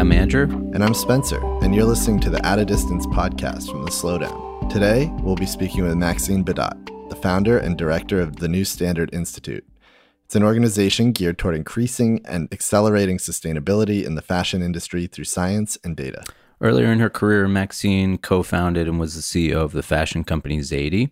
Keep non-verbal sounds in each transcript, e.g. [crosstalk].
I'm Andrew. And I'm Spencer, and you're listening to the At a Distance podcast from The Slowdown. Today, we'll be speaking with Maxine Bédat, the founder and director of the New Standard Institute. It's an organization geared toward increasing and accelerating sustainability in the fashion industry through science and data. Earlier in her career, Maxine co founded and was the CEO of the fashion company Zady.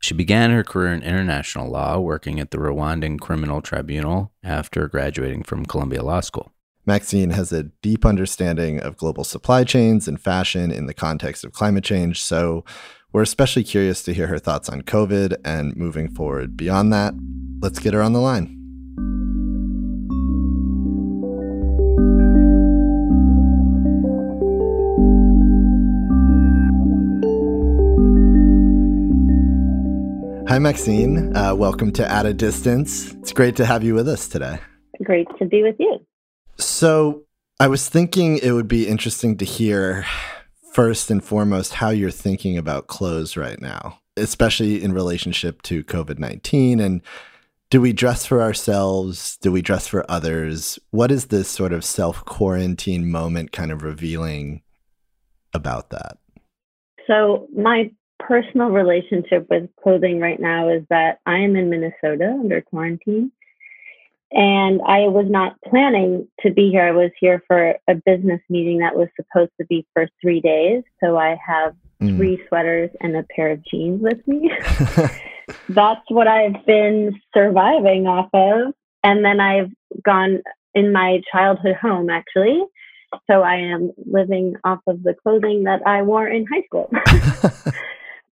She began her career in international law, working at the Rwandan Criminal Tribunal after graduating from Columbia Law School. Maxine has a deep understanding of global supply chains and fashion in the context of climate change, so we're especially curious to hear her thoughts on COVID and moving forward beyond that. Let's get her on the line. Hi, Maxine. Uh, welcome to At a Distance. It's great to have you with us today. Great to be with you. So, I was thinking it would be interesting to hear first and foremost how you're thinking about clothes right now, especially in relationship to COVID 19. And do we dress for ourselves? Do we dress for others? What is this sort of self quarantine moment kind of revealing about that? So, my personal relationship with clothing right now is that I am in Minnesota under quarantine. And I was not planning to be here. I was here for a business meeting that was supposed to be for three days. So I have mm. three sweaters and a pair of jeans with me. [laughs] [laughs] That's what I've been surviving off of. And then I've gone in my childhood home, actually. So I am living off of the clothing that I wore in high school. [laughs]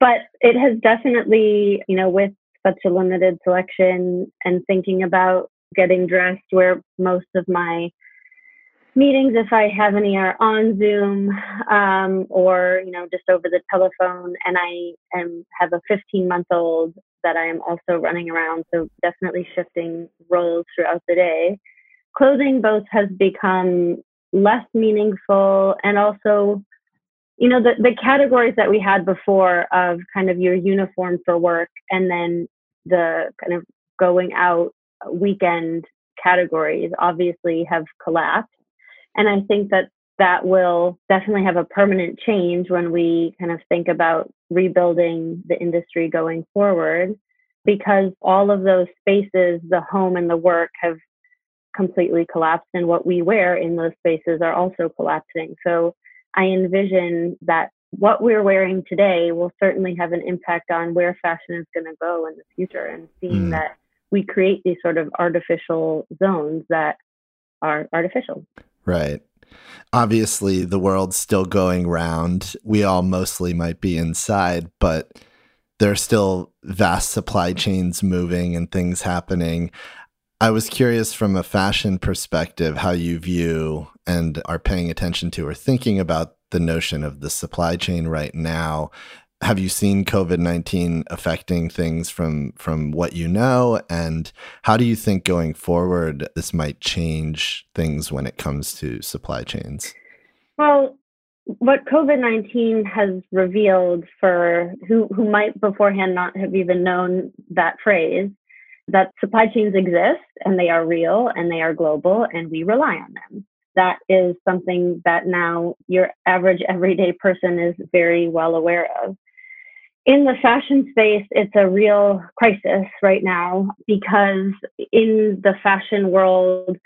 but it has definitely, you know, with such a limited selection and thinking about getting dressed where most of my meetings if i have any are on zoom um, or you know just over the telephone. And i am have a 15 month old that i am also running around so definitely shifting roles throughout the day. Clothing both has become less meaningful and also you know the, the categories that we had before of kind of your uniform for work and then the kind of going out weekend categories obviously have collapsed. And I think that that will definitely have a permanent change when we kind of think about rebuilding the industry going forward because all of those spaces, the home and the work, have completely collapsed, and what we wear in those spaces are also collapsing. So I envision that what we're wearing today will certainly have an impact on where fashion is going to go in the future and seeing mm. that we create these sort of artificial zones that are artificial. Right. Obviously, the world's still going round. We all mostly might be inside, but there are still vast supply chains moving and things happening. I was curious from a fashion perspective how you view and are paying attention to or thinking about the notion of the supply chain right now have you seen COVID nineteen affecting things from from what you know, and how do you think going forward this might change things when it comes to supply chains? Well, what COVID nineteen has revealed for who who might beforehand not have even known that phrase, that supply chains exist and they are real and they are global and we rely on them. That is something that now your average [laughs] everyday person is very well aware of in the fashion space, it's a real crisis right now because in the fashion world,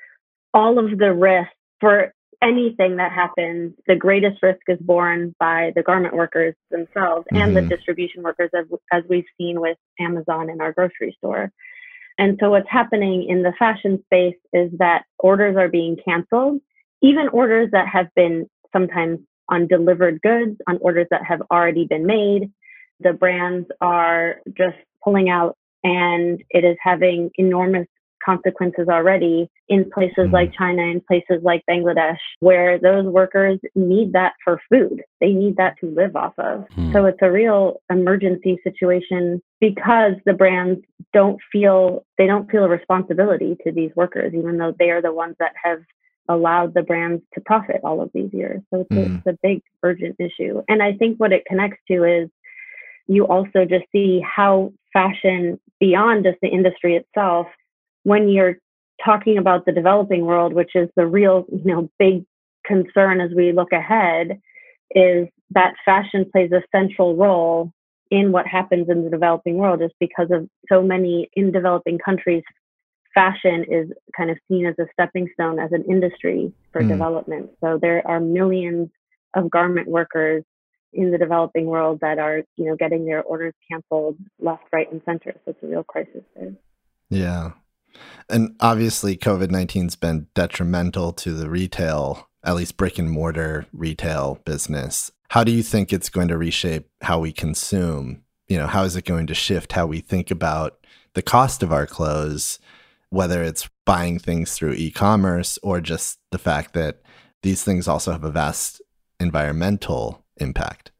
all of the risk for anything that happens, the greatest risk is borne by the garment workers themselves mm-hmm. and the mm-hmm. distribution workers, as, as we've seen with Amazon in our grocery store. And so, what's happening in the fashion space is that orders are being canceled, even orders that have been sometimes on delivered goods, on orders that have already been made the brands are just pulling out and it is having enormous consequences already in places mm. like China and places like Bangladesh, where those workers need that for food. They need that to live off of. Mm. So it's a real emergency situation because the brands don't feel they don't feel a responsibility to these workers, even though they are the ones that have allowed the brands to profit all of these years. So it's, mm. a, it's a big urgent issue. And I think what it connects to is you also just see how fashion beyond just the industry itself, when you're talking about the developing world, which is the real, you know, big concern as we look ahead is that fashion plays a central role in what happens in the developing world is because of so many in developing countries fashion is kind of seen as a stepping stone as an industry for mm. development. So there are millions of garment workers in the developing world that are you know getting their orders canceled left right and center. So it's a real crisis there. Yeah. And obviously covid-19's been detrimental to the retail at least brick and mortar retail business. How do you think it's going to reshape how we consume? You know how is it going to shift how we think about the cost of our clothes whether it's buying things through e-commerce or just the fact that these things also have a vast environmental impact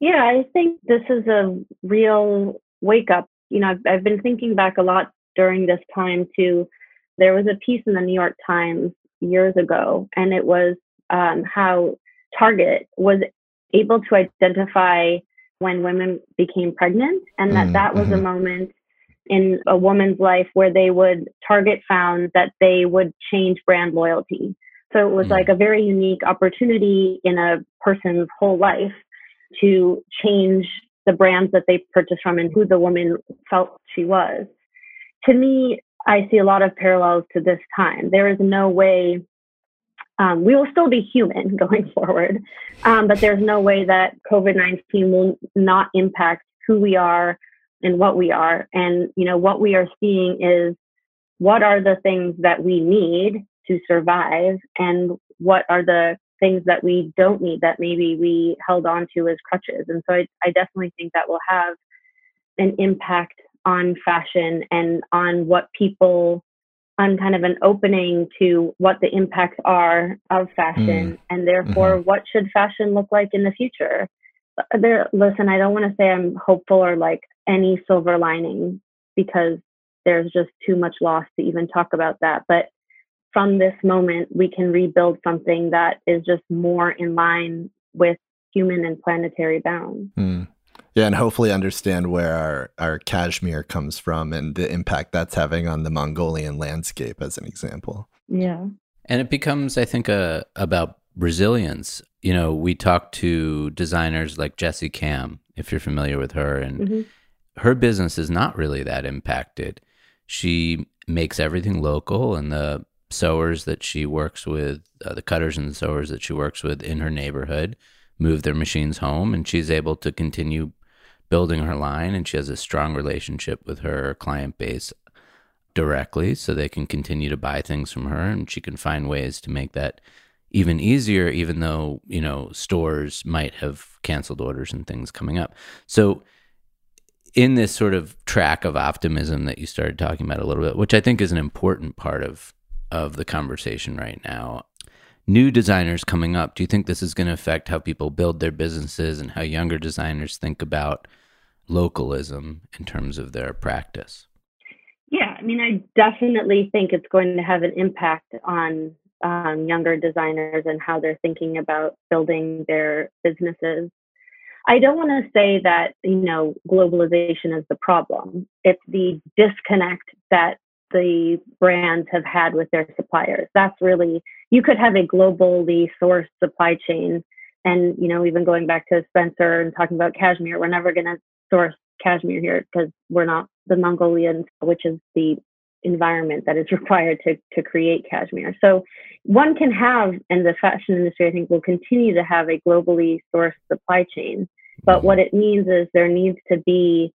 yeah i think this is a real wake up you know I've, I've been thinking back a lot during this time to there was a piece in the new york times years ago and it was um, how target was able to identify when women became pregnant and that mm, that was mm-hmm. a moment in a woman's life where they would target found that they would change brand loyalty. So it was mm. like a very unique opportunity in a person's whole life to change the brands that they purchased from and who the woman felt she was. To me i see a lot of parallels to this time. There is no way um, we will still be human [laughs] going forward, um, but there's no way that COVID 19 will not impact who we are and what we are. And, you know, what we are seeing is what are the things that we need to survive and what are the things that we don't need that maybe we held on to as crutches. And so I, I definitely think that will have an impact on fashion and on what people on kind of an opening to what the impacts are of fashion mm. and therefore mm-hmm. what should fashion look like in the future there listen i don't want to say i'm hopeful or like any silver lining because there's just too much loss to even talk about that but from this moment we can rebuild something that is just more in line with human and planetary bounds mm. Yeah, and hopefully understand where our, our cashmere comes from and the impact that's having on the Mongolian landscape, as an example. Yeah. And it becomes, I think, uh, about resilience. You know, we talk to designers like Jesse Kamm, if you're familiar with her, and mm-hmm. Her business is not really that impacted. She makes everything local, and the sewers that she works with, uh, the cutters and the sewers that she works with in her neighborhood, move their machines home, and she's able to continue building her line and she has a strong relationship with her client base directly so they can continue to buy things from her and she can find ways to make that even easier even though you know stores might have canceled orders and things coming up so in this sort of track of optimism that you started talking about a little bit which i think is an important part of of the conversation right now new designers coming up, do you think this is going to affect how people build their businesses and how younger designers think about localism in terms of their practice? Yeah, I mean, I definitely think it's going to have an impact on um, younger designers and how they're thinking about building their businesses. I don't want to say that, you know, globalization is the problem. It's the disconnect that the brands have had with their suppliers. That's really, you could have a globally sourced supply chain. And, you know, even going back to Spencer and talking about cashmere, we're never going to source cashmere here because we're not the Mongolians, which is the environment that is [laughs] required to, to create cashmere. So one can have, and the fashion industry, I think, will continue to have a globally sourced supply chain. But mm-hmm. what it means is there needs to be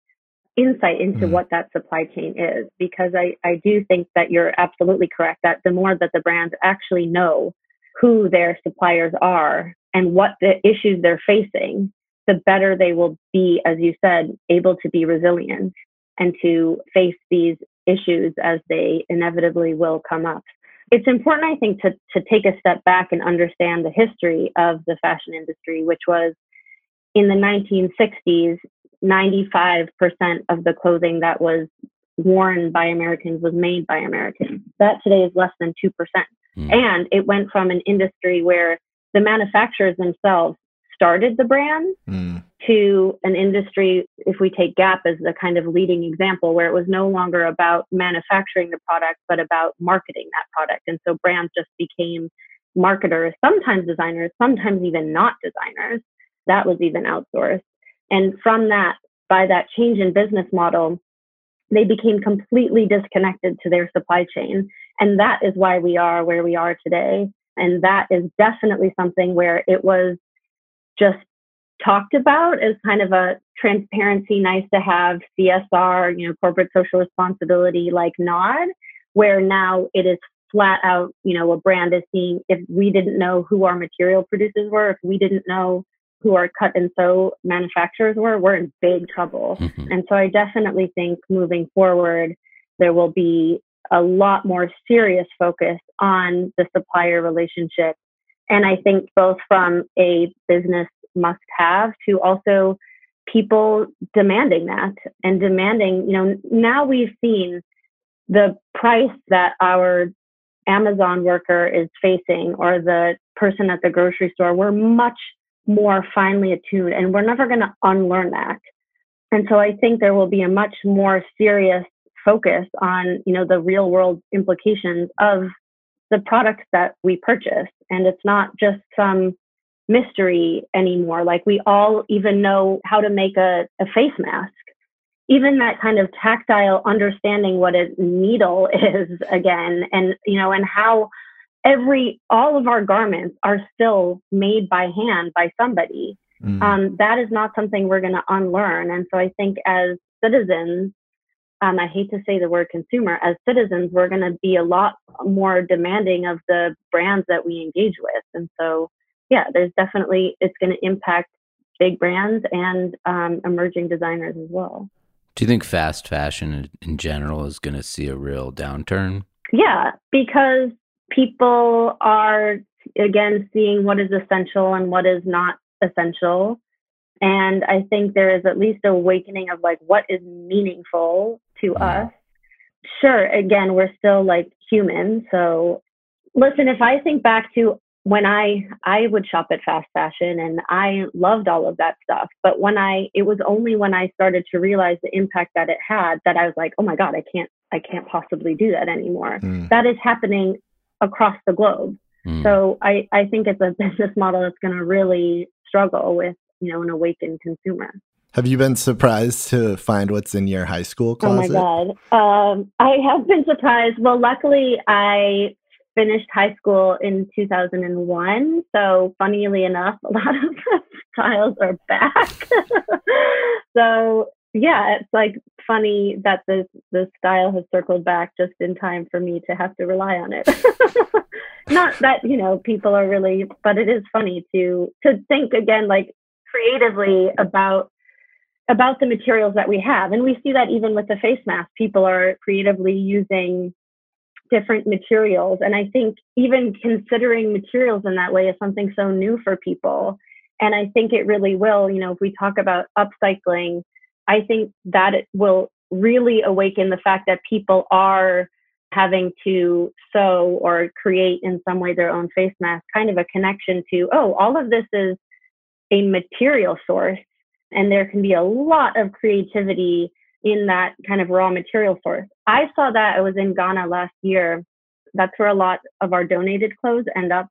insight into mm. what that supply chain is because I, I do think that you're absolutely correct that the more that the brands actually know who their suppliers are and what the issues they're facing, the better they will be, as you said, able to be resilient and to face these issues as they inevitably will come up. It's important, I think, to, to take a step back and understand the history of the fashion industry, which was in the 1960s, 95% of the clothing that was worn by Americans was made by Americans. That today is less than 2%. Mm. And it went from an industry where the manufacturers themselves started the brand mm. To an industry, if we take Gap as the kind of leading example, where it was no longer about manufacturing the product, but about marketing that product. And so brands just became marketers, sometimes designers, sometimes even not designers. That was even outsourced. And from that, by that change in business model, they became completely disconnected to their supply chain. And that is why we are where we are today. And that is definitely something where it was just talked about as kind of a transparency, nice to have CSR, you know, corporate social responsibility like nod, where now it is flat out, you know, a brand is seeing if we didn't know who our material producers were, if we didn't know who our cut and sew manufacturers were, we're in big trouble. Mm-hmm. And so I definitely think moving forward, there will be a lot more serious focus on the supplier relationship. And I think both from a business must have to also people demanding that and demanding, you know, now we've seen the price that our Amazon worker is facing or the person at the grocery store, we're much more finely attuned and we're never going to unlearn that. And so I think there will be a much more serious focus on, you know, the real world implications of the products that we purchase. And it's not just some mystery anymore. Like we all even know how to make a, a face mask. Even that kind of tactile understanding what a needle [laughs] is again and you know and how every all of our garments are still made by hand by somebody mm. um, that is not something we're going to unlearn and so i think as citizens um, i hate to say the word consumer as citizens we're going to be a lot more demanding of the brands that we engage with and so yeah there's definitely it's going to impact big brands and um, emerging designers as well. Do you think fast fashion in general is going to see a real downturn? Yeah because people are again seeing what is essential and what is not essential. And i think there is at least awakening of like what is meaningful to mm-hmm. us. Sure again we're still like human so listen if i think back to when i i would shop at fast fashion and i loved all of that stuff but when i it was only when i started to realize the impact that it had that i was like oh my god i can't i can't possibly do that anymore mm. that is happening across the globe. Mm. So I, I think it's a [laughs] business model that's going to really struggle with, you know, an awakened consumer. Have you been surprised to find what's in your high school closet? Oh my God. Um, I have been surprised. Well, luckily, I finished high school in 2001. So, funnily enough, a lot of [laughs] styles are back. [laughs] so, yeah, it's like funny that the the style has circled back just in time for me to have to rely on it. [laughs] Not that you know people are really, but it is funny to to think again like creatively about about the materials that we have, and we see that even with the face mask, people are creatively using different materials, and I think even considering materials in that way is something so new for people, and I think it really will. You know, if we talk about upcycling I think that it will really awaken the fact that people are having to sew or create in some way their own face mask, kind of a connection to, oh, all of this is a material source. And there can be a lot of creativity in that kind of raw material source. I saw that I was in Ghana last year. That's where a lot of our donated clothes end up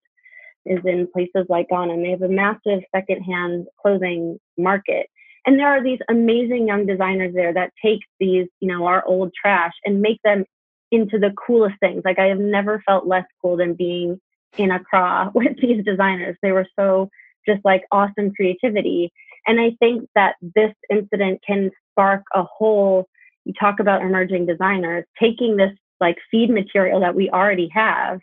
is in places like Ghana. And they have a massive secondhand clothing market. And there are these amazing young designers there that take these, you know, our old trash and make them into the coolest things. Like I have never felt less cool than being in Accra [laughs] with these designers. They were so just like awesome creativity. And I think that this incident can spark a whole, you talk about emerging designers, taking this like feed material that we already have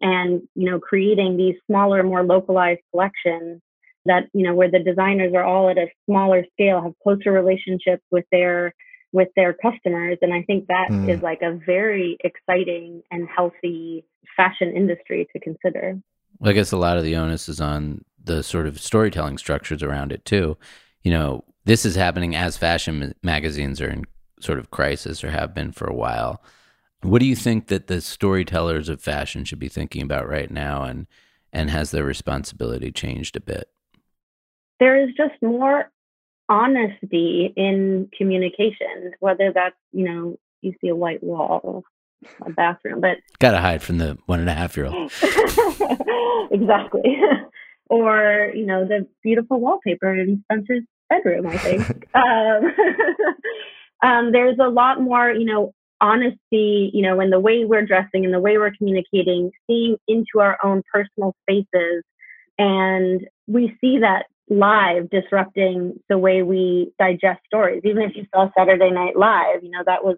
and, you know, creating these smaller, more localized collections that you know where the designers are all at a smaller scale have closer relationships with their with their customers and i think that mm. is like a very exciting and healthy fashion industry to consider i guess a lot of the onus is on the sort of storytelling structures around it too you know this is happening as fashion magazines are in sort of crisis or have been for a while what do you think that the storytellers of fashion should be thinking about right now and and has their responsibility changed a bit there is just more honesty in communication, whether that's, you know, you see a white wall, a bathroom, but gotta hide from the one and a half year old. [laughs] exactly. [laughs] or you know the beautiful wallpaper in Spencer's bedroom. I think [laughs] um, [laughs] um, there's a lot more, you know, honesty, you know, in the way we're dressing and the way we're communicating, seeing into our own personal spaces, and we see that live disrupting the way we digest stories. Even if you saw Saturday Night Live, you know, that was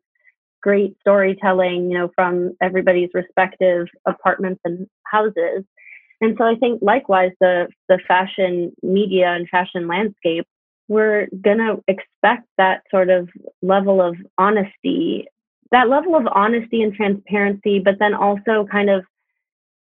great storytelling, you know, from everybody's respective apartments and houses. And so I think likewise the the fashion media and fashion landscape, we're gonna expect that sort of level of honesty, that level of honesty and transparency, but then also kind of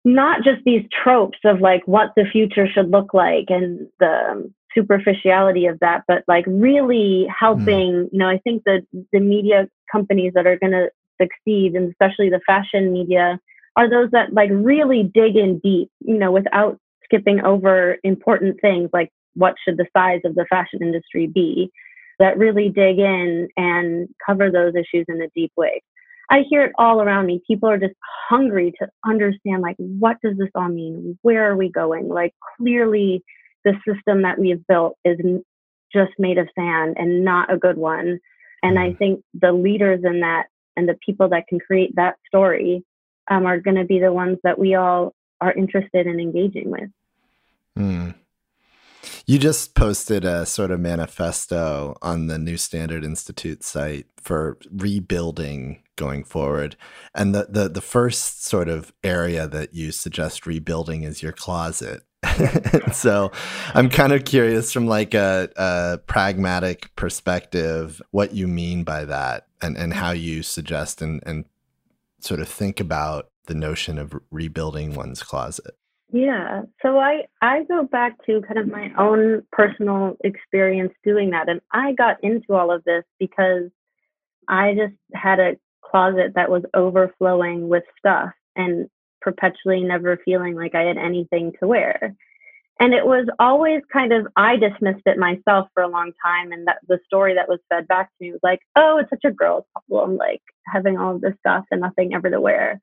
not just these tropes of like what the future should look like and the superficiality of that, but like really helping, mm. you know, I think that the media companies that are going to succeed, and especially the fashion media, are those that like really dig in deep, you know, without skipping over important things like what should the size of the fashion industry be, that really dig in and cover those issues in a deep way. I hear it all around me. People are just hungry to understand, like, what does this all mean? Where are we going? Like, clearly, the system that we have built is just made of sand and not a good one. And I mm-hmm. think the leaders in that and the people that can create that story um, are going to be the ones that we all are interested in engaging with. Mm. You just posted a sort of manifesto on the New Standard Institute site for rebuilding going forward. And the, the, the first sort of area that you suggest rebuilding is your closet. [laughs] so I'm kind of curious from like a, a, pragmatic perspective what you mean by that and, and how you suggest and, and sort of think about the notion of rebuilding one's closet. Yeah. So I I go back to kind of my own personal experience doing that and I got into all of this because I just had a closet that was overflowing with stuff and perpetually never feeling like I had anything to wear. And it was always kind of, I dismissed it myself for a long time. And that the story that was fed back to me was like, oh, it's such a girl's problem, like having all of this stuff and nothing ever to wear.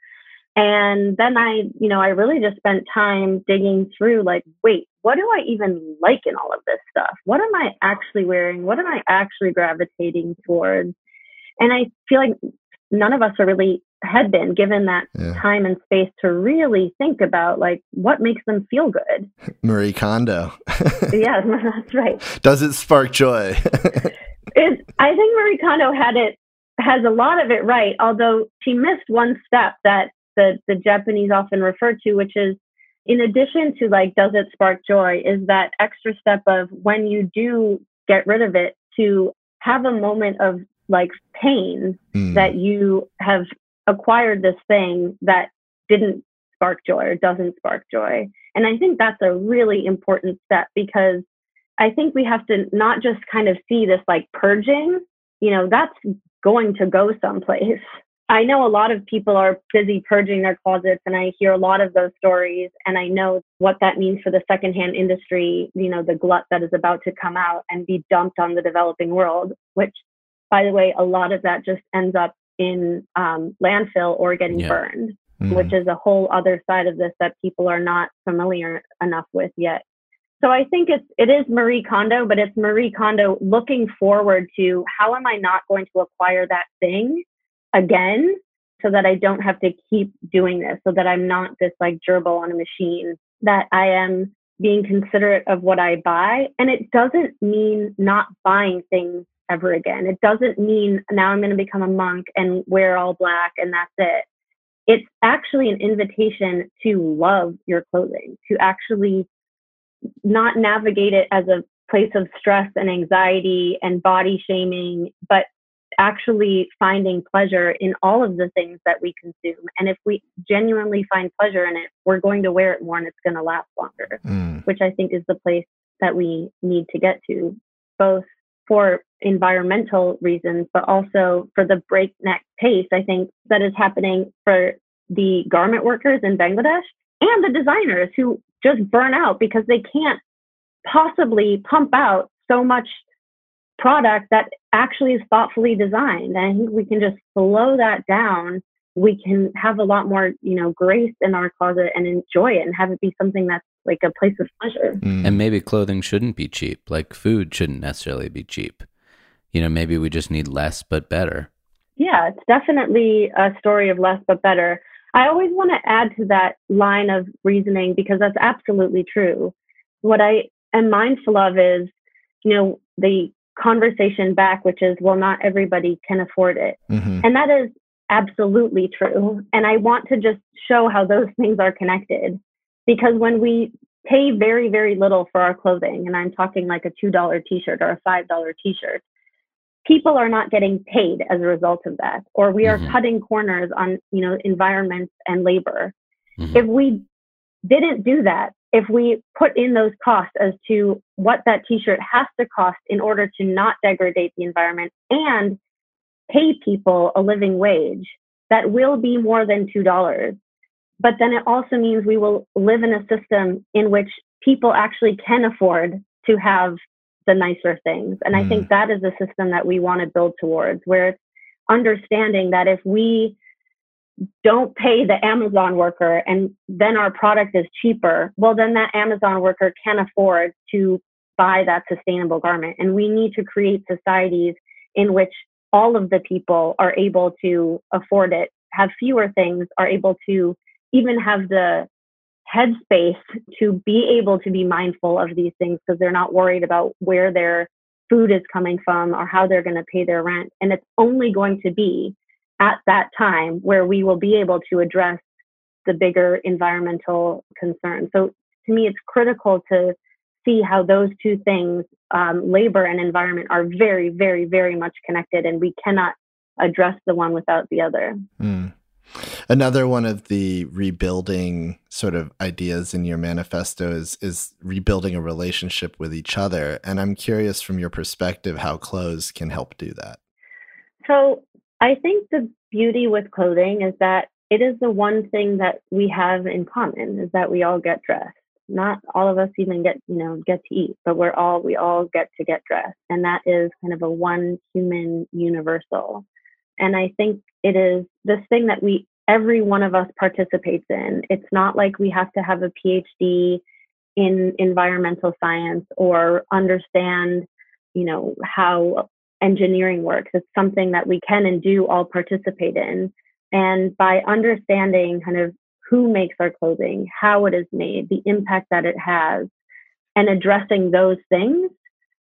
And then I, you know, I really just spent time digging through like, wait, what do I even like in all of this stuff? What am I actually wearing? What am I actually gravitating towards? And I feel like none of us are really had been given that yeah. time and space to really think about like what makes them feel good. [laughs] Marie Kondo. [laughs] yeah, [laughs] that's right. Does it spark joy? it, I think Marie Kondo had it has a lot of it right, although she missed one step that the the Japanese often refer to, which is in addition to like does it spark joy, is that extra step of when you do get rid of it to have a moment of like pain mm. that you have acquired this thing that didn't spark joy or doesn't spark joy. And I think that's a really important step because I think we have to not just kind of see this like purging, you know, that's going to go someplace. [laughs] I know a lot of people are busy purging their closets, and I hear a lot of those stories. And I know what that means for the secondhand industry, you know, the glut that is about to come out and be dumped on the developing world, which by the way, a lot of that just ends up in um, landfill or getting yeah. burned, mm-hmm. which is a whole other side of this that people are not familiar enough with yet. So I think it's it is Marie Kondo, but it's Marie Kondo looking forward to how am I not going to acquire that thing again so that I don't have to keep doing this, so that I'm not this like gerbil on a machine, that I am being considerate of what I buy. And it doesn't mean not buying things ever again. It doesn't mean now I'm going to become a monk and wear all black and that's it. It's actually an invitation to love your clothing, to actually not navigate it as a place of stress and anxiety and body shaming, but actually finding pleasure in all of the things that we consume. And if we genuinely find pleasure in it, we're going to wear it more and it's going to last longer, mm. which I think is the place that we need to get to, both for environmental reasons, but also for the breakneck pace, I think, that is happening for the garment workers in Bangladesh and the designers who just burn out because they can't possibly pump out so much product that actually is thoughtfully designed. And I think we can just slow that down we can have a lot more, you know, grace in our closet and enjoy it and have it be something that's like a place of pleasure. Mm. And maybe clothing shouldn't be cheap. Like food shouldn't necessarily be cheap. You know, maybe we just need less but better. Yeah, it's definitely a story of less but better. I always want to add to that line of reasoning because that's absolutely true. What I am mindful of is, you know, the conversation back, which is, well, not everybody can afford it. Mm-hmm. And that is absolutely true. And I want to just show how those things are connected because when we pay very, very little for our clothing, and I'm talking like a $2 t shirt or a $5 t shirt, people are not getting paid as a result of that or we are mm-hmm. cutting corners on you know environments and labor mm-hmm. if we didn't do that if we put in those costs as to what that t-shirt has to cost in order to not degrade the environment and pay people a living wage that will be more than $2 but then it also means we will live in a system in which people actually can afford to have the nicer things. And mm. I think mm. that is a system that we want to build towards, where it's understanding that if we don't pay the Amazon worker and then our product is cheaper, well, then that Amazon worker can afford to buy that sustainable garment. And we need to create societies in which all of the people are able to afford it, have fewer things, are able to even have the headspace to be able to be mindful of these things because they're not worried about where their food is coming from or how they're going to pay their rent. And it's only going to be at that time where we will be able to address the bigger environmental concerns. So to me, it's critical to see how those two things, um, labor and environment, are very, very, very much connected, and we cannot address the one without the other. Mm. Another one of the rebuilding sort of ideas in your manifesto is is rebuilding a relationship with each other. And I'm curious from your perspective how clothes can help do that. So I think the beauty with clothing is that it is the one thing that we have in common is that we all get dressed. Not all of us even get, you know, get to eat, but we're all we all get to get dressed. And that is kind of a one human universal. And I think it is this thing that we every one of us participates in. It's not like we have to have a PhD in environmental science or understand, you know, how engineering works. It's something that we can and do all participate in. And by understanding kind of who makes our clothing, how it is made, the impact that it has, and addressing those things,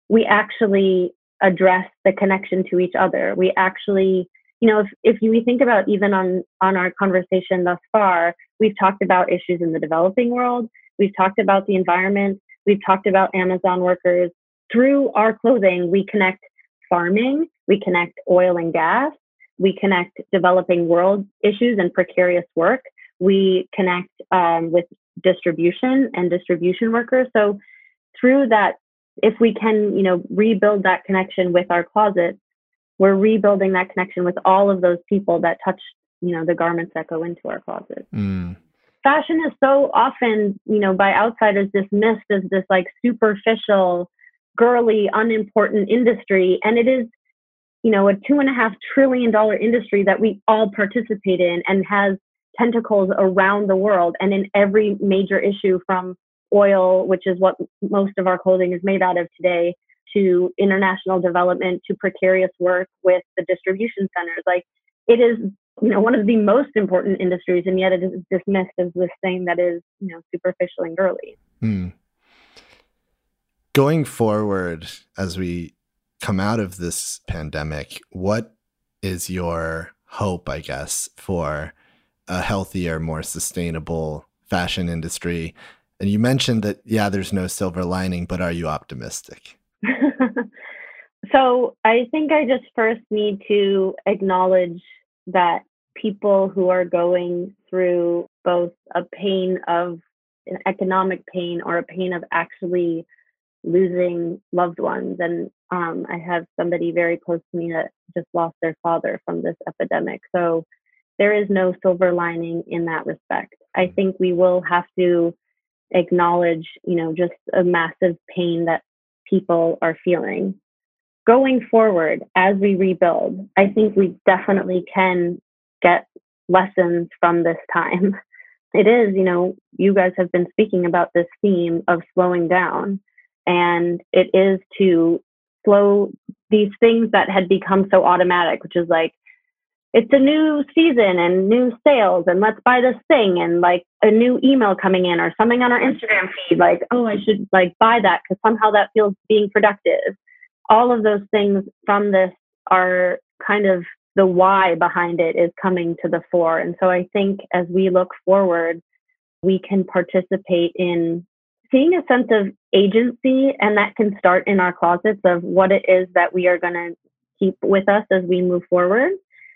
we actually address the connection to each other. We actually you know, if, if we think about even on, on our conversation thus far, we've talked about issues in the developing world, we've talked about the environment, we've talked about Amazon workers. Through our clothing, we connect farming, we connect oil and gas, we connect developing world issues and precarious work, we connect um, with distribution and distribution workers. So through that, if we can, you know, rebuild that connection with our closets, we're rebuilding that connection with all of those people that touch you know the garments that go into our closet mm. fashion is so often you know by outsiders dismissed as this like superficial girly unimportant industry and it is you know a two and a half trillion dollar industry that we all participate in and has tentacles around the world and in every major issue from oil which is what most of our clothing is made out of today to international development to precarious work with the distribution centers. Like it is, you know, one of the most important industries, and yet it is dismissed as this thing that is, you know, superficial and girly. Hmm. Going forward, as we come out of this pandemic, what is your hope, I guess, for a healthier, more sustainable fashion industry? And you mentioned that, yeah, there's no silver lining, but are you optimistic? [laughs] so I think I just first need to acknowledge that people who are going through both a pain of an economic pain or a pain of actually losing loved ones. And um, I have somebody very close to me that just lost their father from this epidemic. So there is no silver lining in that respect. I think we will have to acknowledge, you know, just a massive pain that people are feeling. Going forward, as we rebuild, I think we definitely can get lessons from this time. [laughs] It is, you know, you guys have been speaking about this theme of slowing down, and it is to slow these things that had become so automatic, which is like, it's a new season and new sales, and let's buy this thing, and like a new email coming in or something on our Instagram feed, like, oh, I should like buy that because somehow that feels being productive. All of those things from this are kind of the why behind it is coming to the fore. And so I think as we look forward, we can participate in seeing a sense of agency, and that can start in our closets of what it is that we are going to keep with us as we move forward,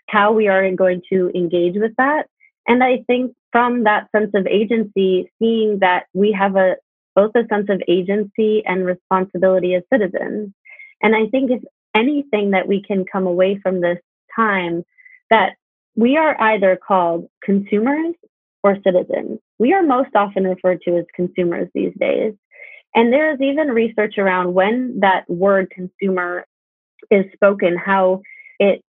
how we are going to engage with that. And I think from that sense of agency, seeing that we have a both a sense of agency and responsibility as citizens. And I think if anything that we can come away from this time that we are either called consumers or citizens. We are most often referred to as consumers these days. And there is even research around when that word consumer is spoken, how it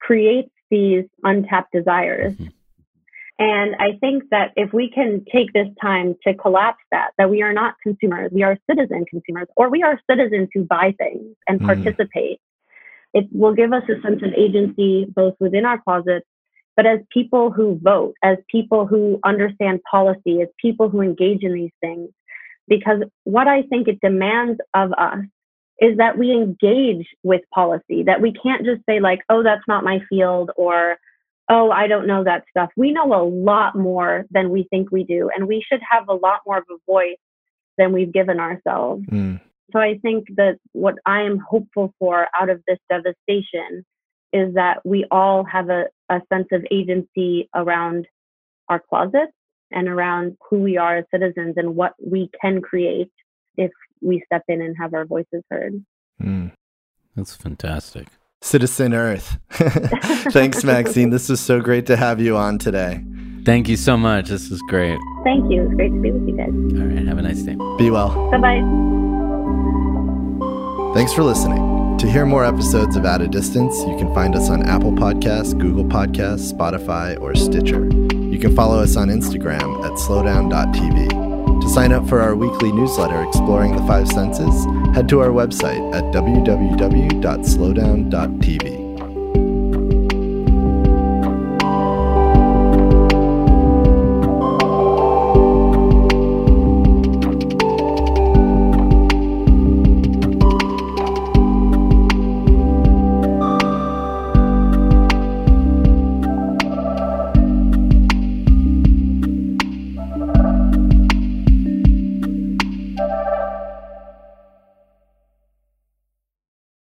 creates these untapped desires. Mm-hmm. And I think that if we can take this time to collapse that, that we are not consumers, we are citizen consumers, or we are citizens who buy things and mm. participate it will give us a sense of agency both within our closets, but as people who vote, as people who understand policy, as people who engage in these things. Because what I think it demands of us is that we engage with policy, that we can't just say, like, oh, that's not my field, or oh, I don't know that stuff. We know a lot more than we think we do, and we should have a lot more of a voice than we've given ourselves. Mm. So I think that what I am hopeful for out of this devastation is that we all have a, a sense of agency around our closets and around who we are as citizens and what we can create if we step in and have our voices heard. Mm, that's fantastic. Citizen Earth. [laughs] Thanks, Maxine. this was so great to have you on today. Thank you so much. This was great. Thank you. It's great to be with you guys. All right. Have a nice day. Be well. Bye bye. Thanks for listening. To hear more episodes of At a Distance, you can find us on Apple Podcasts, Google Podcasts, Spotify, or Stitcher. You can follow us on Instagram at slowdown.tv. Sign up for our weekly newsletter exploring the five senses, head to our website at www.slowdown.tv.